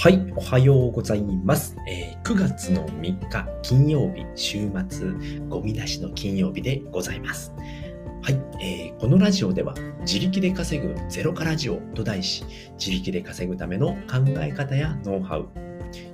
はい、おはようございます。えー、9月の3日金曜日、週末、ゴミ出しの金曜日でございます。はい、えー、このラジオでは自力で稼ぐゼロからジオと題し、自力で稼ぐための考え方やノウハウ、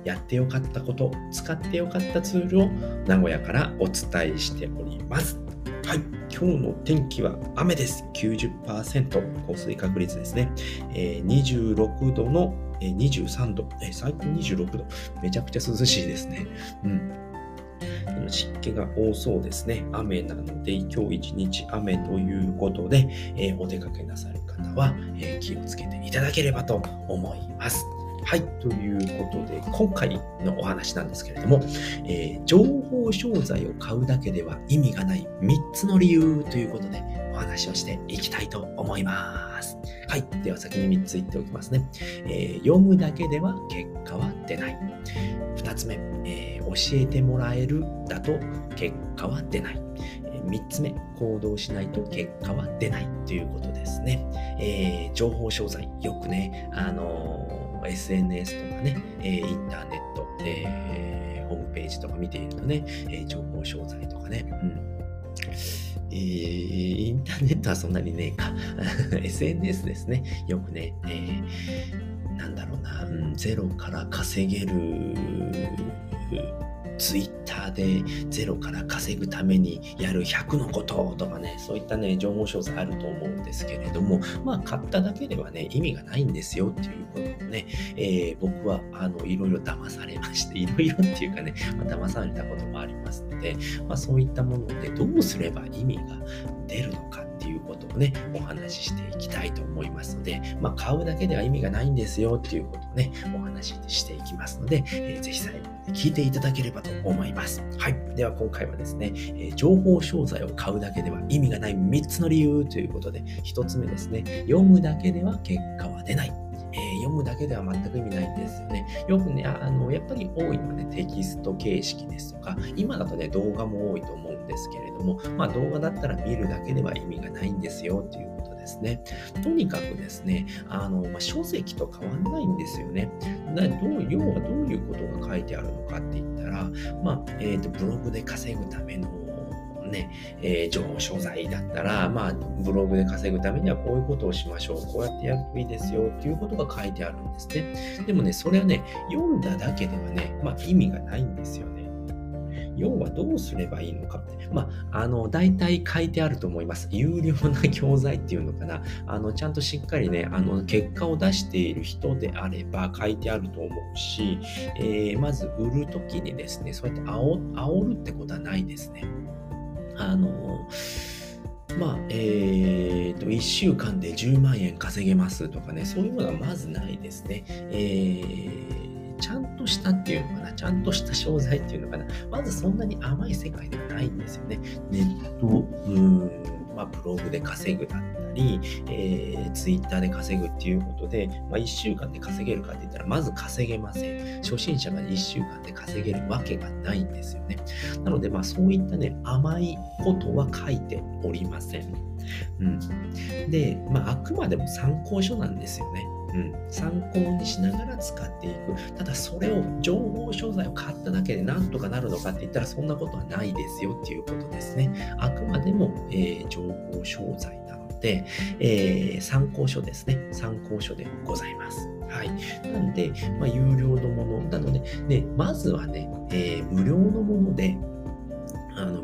やってよかったこと、使ってよかったツールを名古屋からお伝えしております。はい、今日の天気は雨です。90%降水確率ですね。えー、26度の、え、23度、え、最近26度。めちゃくちゃ涼しいですね。うん。湿気が多そうですね。雨なので、今日一日雨ということで、えー、お出かけなさる方は、えー、気をつけていただければと思います。はい。ということで、今回のお話なんですけれども、えー、情報商材を買うだけでは意味がない3つの理由ということでお話をしていきたいと思います。はい。では先に3つ言っておきますね。えー、読むだけでは結果は出ない。2つ目、えー、教えてもらえるだと結果は出ない。3つ目、行動しないと結果は出ないということですね。えー、情報商材、よくね、あの SNS とかね、えインターネット、え、ホームページとか見ているとね、え情報商材とかね、うんえー、インターネットはそんなにねえか。SNS ですね。よくね、えー、なんだろうな、ゼロから稼げるツイッターでゼロから稼ぐためにやる100のこととかね、そういったね、情報詳細あると思うんですけれども、まあ、買っただけではね、意味がないんですよっていうことをね、えー、僕は、あの、いろいろ騙されまして、いろいろっていうかね、まあ、騙されたこともありますので、まあ、そういったものでどうすれば意味が出るのかっていうことをね、お話ししていきたいと思いますので、まあ、買うだけでは意味がないんですよっていうことをね、お話ししていきますので、えー、ぜひ最後聞いていただければと思います。はい。では今回はですね、え、情報商材を買うだけでは意味がない3つの理由ということで、1つ目ですね、読むだけでは結果は出ない。えー、読むだけでは全く意味ないんですよね。よくね、あの、やっぱり多いのはね、テキスト形式ですとか、今だとね、動画も多いと思うんですけれども、まあ動画だったら見るだけでは意味がないんですよっていうですね。とにかくですね、あの、まあ、書籍と変わらないんですよね。どう要はどういうことが書いてあるのかって言ったら、まあ、えっ、ー、と、ブログで稼ぐためのね、えー、情報商材だったら、まあ、ブログで稼ぐためにはこういうことをしましょう。こうやってやるといいですよっていうことが書いてあるんですね。でもね、それはね、読んだだけではね、まあ、意味がないんですよね。要はどうすればいいのかって。まあ、あの、大体書いてあると思います。有料な教材っていうのかな。あの、ちゃんとしっかりね、あの、結果を出している人であれば書いてあると思うし、えー、まず売るときにですね、そうやって煽煽るってことはないですね。あの、まあ、えっ、ー、と、1週間で10万円稼げますとかね、そういうものはまずないですね。えー、ちゃんとしたっていうのかな、ちゃんとした商材っていうのかな、まずそんなに甘い世界ではないんですよね。ネット、うんまあ、ブログで稼ぐだったり、えー、ツイッターで稼ぐっていうことで、まあ、1週間で稼げるかって言ったら、まず稼げません。初心者が1週間で稼げるわけがないんですよね。なので、まあ、そういったね、甘いことは書いておりません。うん。で、まあ、あくまでも参考書なんですよね。うん、参考にしながら使っていく。ただそれを情報商材を買っただけでなんとかなるのかって言ったらそんなことはないですよっていうことですね。あくまでも、えー、情報商材なので、えー、参考書ですね。参考書でございます。はい。なんで、まあ、有料のものなので、ね、まずはね、えー、無料のもので、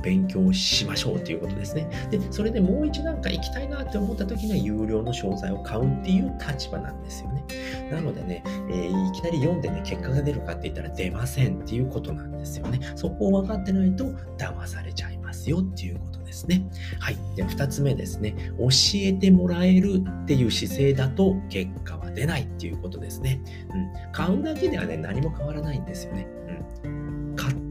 勉強しましょうということですね。で、それでもう一段階行きたいなって思った時には有料の商材を買うっていう立場なんですよね。なのでね、えー、いきなり読んでね、結果が出るかって言ったら出ませんっていうことなんですよね。そこを分かってないと騙されちゃいますよっていうことですね。はい。で、二つ目ですね。教えてもらえるっていう姿勢だと結果は出ないっていうことですね。うん。買うだけではね、何も変わらないんですよね。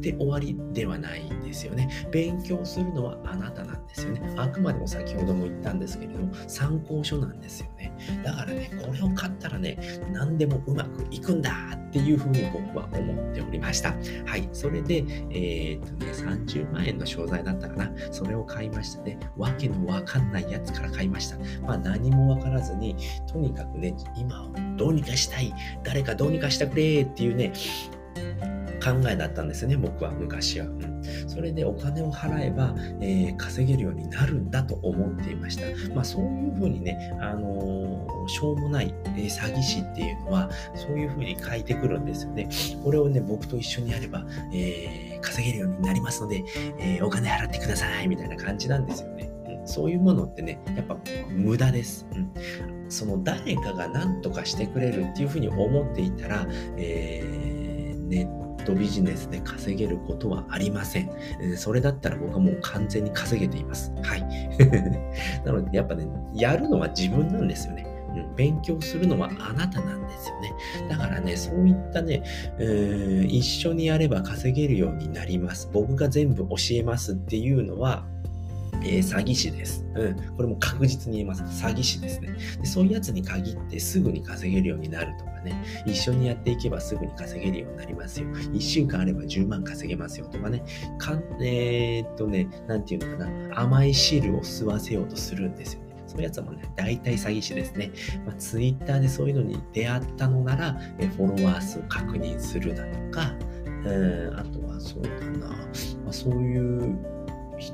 うん。買って終わりではないんですよね。勉強するのはあなたなんですよね。あくまでも先ほども言ったんですけれども、参考書なんですよね。だからね、これを買ったらね、何でもうまくいくんだっていうふうに僕は思っておりました。はい。それで、えー、っとね、30万円の商材だったかな。それを買いましたね。わけのわかんないやつから買いました。まあ何もわからずに、とにかくね、今をどうにかしたい。誰かどうにかしてくれっていうね、考えだったんですね、僕は昔は。うん、それでお金を払えば、えー、稼げるようになるんだと思っていました。まあそういうふうにね、あのー、しょうもない、えー、詐欺師っていうのは、そういうふうに書いてくるんですよね。これをね、僕と一緒にやれば、え稼げるようになりますので、えお金払ってください、みたいな感じなんですよね。そういうものってね、やっぱ無駄です。うん、その誰かが何とかしてくれるっていうふうに思っていたら、えー、ネットビジネスで稼げることはありません。それだったら僕はもう完全に稼げています。はい。なのでやっぱね、やるのは自分なんですよね。勉強するのはあなたなんですよね。だからね、そういったね、一緒にやれば稼げるようになります。僕が全部教えますっていうのは、えー、詐欺師です。うん。これも確実に言えます。詐欺師ですねで。そういうやつに限ってすぐに稼げるようになるとかね。一緒にやっていけばすぐに稼げるようになりますよ。一週間あれば10万稼げますよとかね。かんえー、っとね、なんていうのかな。甘い汁を吸わせようとするんですよね。そういうやつはもうね、大体詐欺師ですね。まあ、ツイッターでそういうのに出会ったのなら、えフォロワー数確認するだとか、うん、あとはそうだな、まあ、そういう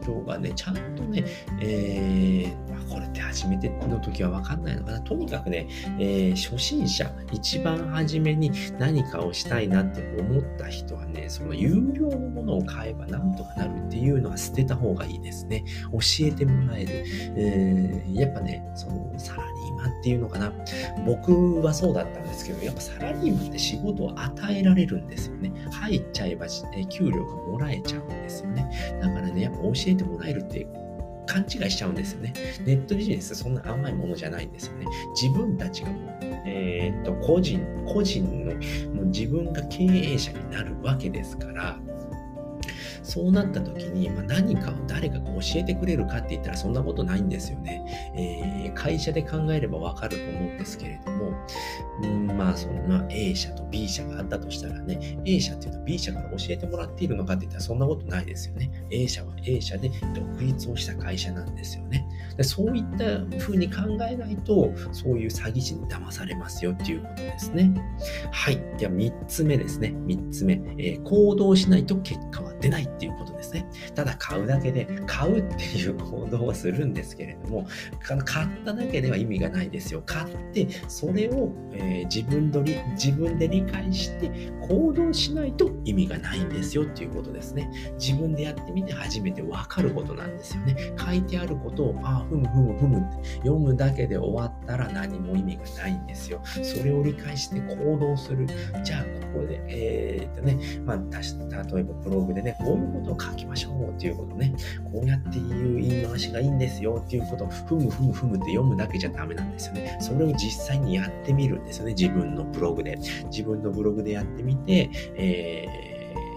人がね、ちゃんとね、えー、まあ、これって初めての時はわかんないのかな。とにかくね、えー、初心者、一番初めに何かをしたいなって思った人はね、その有料のものを買えばなんとかなるっていうのは捨てた方がいいですね。教えてもらえる。えー、やっぱね、そのサラリっていうのかな。僕はそうだったんですけど、やっぱサラリーマンって仕事を与えられるんですよね。入っちゃえば、給料がもらえちゃうんですよね。だからね、やっぱ教えてもらえるって勘違いしちゃうんですよね。ネットビジネスそんな甘いものじゃないんですよね。自分たちがもう、えー、っと、個人、個人の、もう自分が経営者になるわけですから、そうなった時に、まあ、何かを誰かが教えてくれるかって言ったらそんなことないんですよね。えー、会社で考えればわかると思うんですけれども、んまあそんな A 社と B 社があったとしたらね、A 社っていうのは B 社から教えてもらっているのかって言ったらそんなことないですよね。A 社は A 社で独立をした会社なんですよね。でそういった風に考えないと、そういう詐欺師に騙されますよっていうことですね。はい。では3つ目ですね。3つ目。えー、行動しないと結果は出ないっていうことですね。ただ買うだけで、買うっていう行動をするんですけれども、買っただけでは意味がないですよ。買って、それを、えー、自分の自分で理解して行動しないと意味がないんですよっていうことですね。自分でやってみて初めてわかることなんですよね。書いてあることを、ああ、ふむふむふむって読むだけで終わったら何も意味がないんですよ。それを理解して行動する。じゃあ、ここで、えー、っとね、まあ、例えばブログでね、こういうことを書きましょうっていうことね、こうやって言う言い回しがいいんですよっていうことを、ふむふむふむって読むだけじゃダメなんですよね。それを実際にやってみるんですよね。自分のブログで。自分のブログでやってみて、え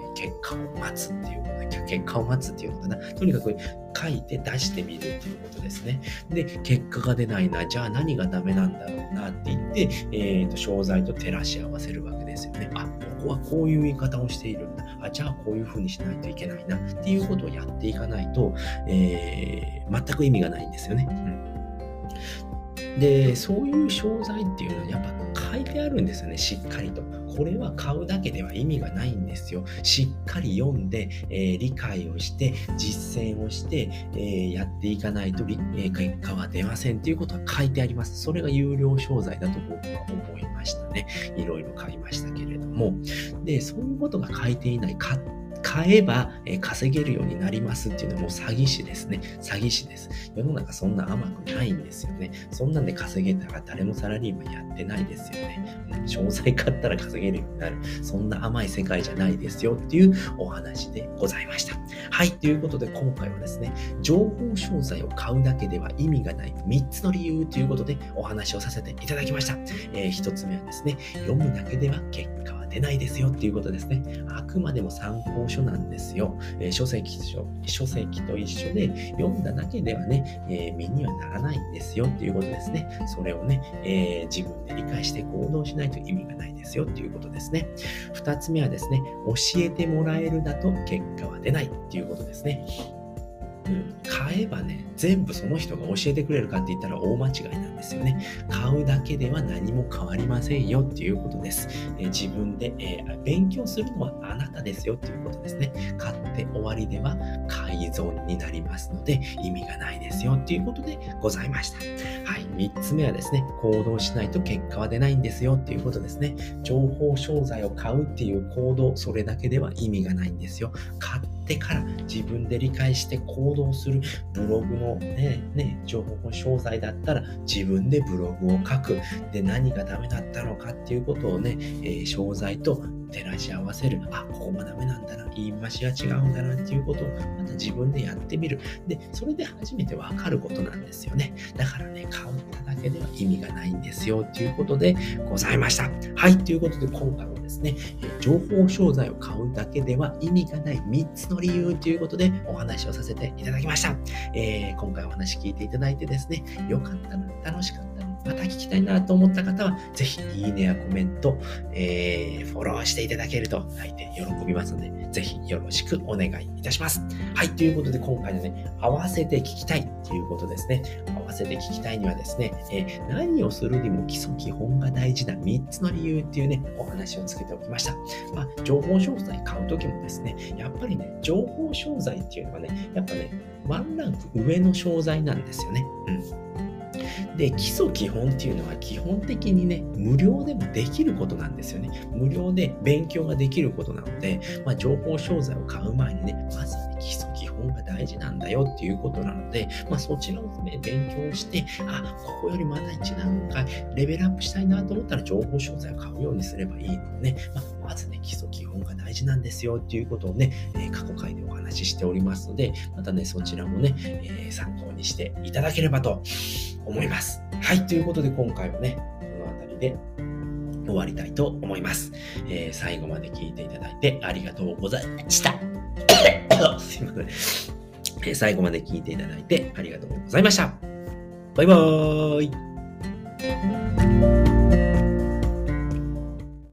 ー、結果を待つっていうこと結果を待つっていうのかな。とにかく書いて出してみるっていうことですね。で、結果が出ないな、じゃあ何がダメなんだろうなって言って、えっ、ー、と、商材と照らし合わせるわけですよね。あ、ここはこういう言い方をしているんだ。あ、じゃあこういうふうにしないといけないなっていうことをやっていかないと、えー、全く意味がないんですよね。うん、で、そういう商材っていうのはやっぱ書いてあるんですよね、しっかりと。これは買うだけでは意味がないんですよ。しっかり読んで、えー、理解をして、実践をして、えー、やっていかないと、えー、結果は出ませんっていうことは書いてあります。それが有料商材だと僕は思いましたね。いろいろ買いましたけれども。で、そういうことが書いていない。買っ買えば、稼げるようになりますっていうのはもう詐欺師ですね。詐欺師です。世の中そんな甘くないんですよね。そんなんで稼げたら誰もサラリーマンやってないですよね。商材買ったら稼げるようになる。そんな甘い世界じゃないですよっていうお話でございました。はい。ということで今回はですね、情報商材を買うだけでは意味がない3つの理由ということでお話をさせていただきました。えー、1つ目はですね、読むだけでは結果は出ないですよっていうことですね。あくまでも参考書なんですよ。えー、書籍書書籍と一緒で読んだだけではね、えー、身にはならないんですよっていうことですね。それをね、えー、自分で理解して行動しないと意味がないですよっていうことですね。二つ目はですね、教えてもらえるだと結果は出ないっていうことですね。うん買えばね、全部その人が教えてくれるかって言ったら大間違いなんですよね。買うだけでは何も変わりませんよっていうことです。え、自分で、えー、勉強するのはあなたですよっていうことですね。買って終わりでは改造になりますので意味がないですよっていうことでございました。はい。3つ目はですね、行動しないと結果は出ないんですよっていうことですね。情報商材を買うっていう行動、それだけでは意味がないんですよ。買ってから自分で理解して行動するブログのね、ね、情報詳細だったら自分でブログを書く。で、何がダメだったのかっていうことをね、えー、詳細と照らし合わせる。あ、ここもダメなんだな。言い回しが違うんだなっていうことをまた自分でやってみる。で、それで初めてわかることなんですよね。だからね、買っただけでは意味がないんですよっていうことでございました。はい、ということで今回はですね、情報商材を買うだけでは意味がない3つの理由ということでお話をさせていただきました。えー、今回お話聞いていただいてですね、よかったな、楽しかった、また聞きたいなと思った方は、ぜひいいねやコメント、えー、フォローしていただけると相手喜びますので、ぜひよろしくお願いいたします。はい、ということで今回のね、合わせて聞きたいということですね。合わせて聞きたいにはですね、えー、何をするにも基礎基本が大事な3つの理由っていうね、お話をつけておきました。まあ、情報商材買うときもですね、やっぱりね、情報商材っていうのはね、やっぱね、ワンランク上の商材なんですよね。うん。で、基礎基本っていうのは基本的にね、無料でもできることなんですよね。無料で勉強ができることなので、まあ、情報商材を買う前にね、まずね、基礎基本が大事なんだよっていうことなので、まあ、そちらをね、勉強して、あ、ここよりまた1段階レベルアップしたいなと思ったら情報商材を買うようにすればいいのでね、まあ、まずね、基礎基本が大事なんですよっていうことをね、え、過去回でお話ししておりますので、またね、そちらもね、え、参考にしていただければと思います。はい、ということで今回はね、この辺りで終わりたいと思います。えー、最後まで聞いていただいてありがとうございました。すいません、最後まで聞いていただいてありがとうございました。バイバーイ。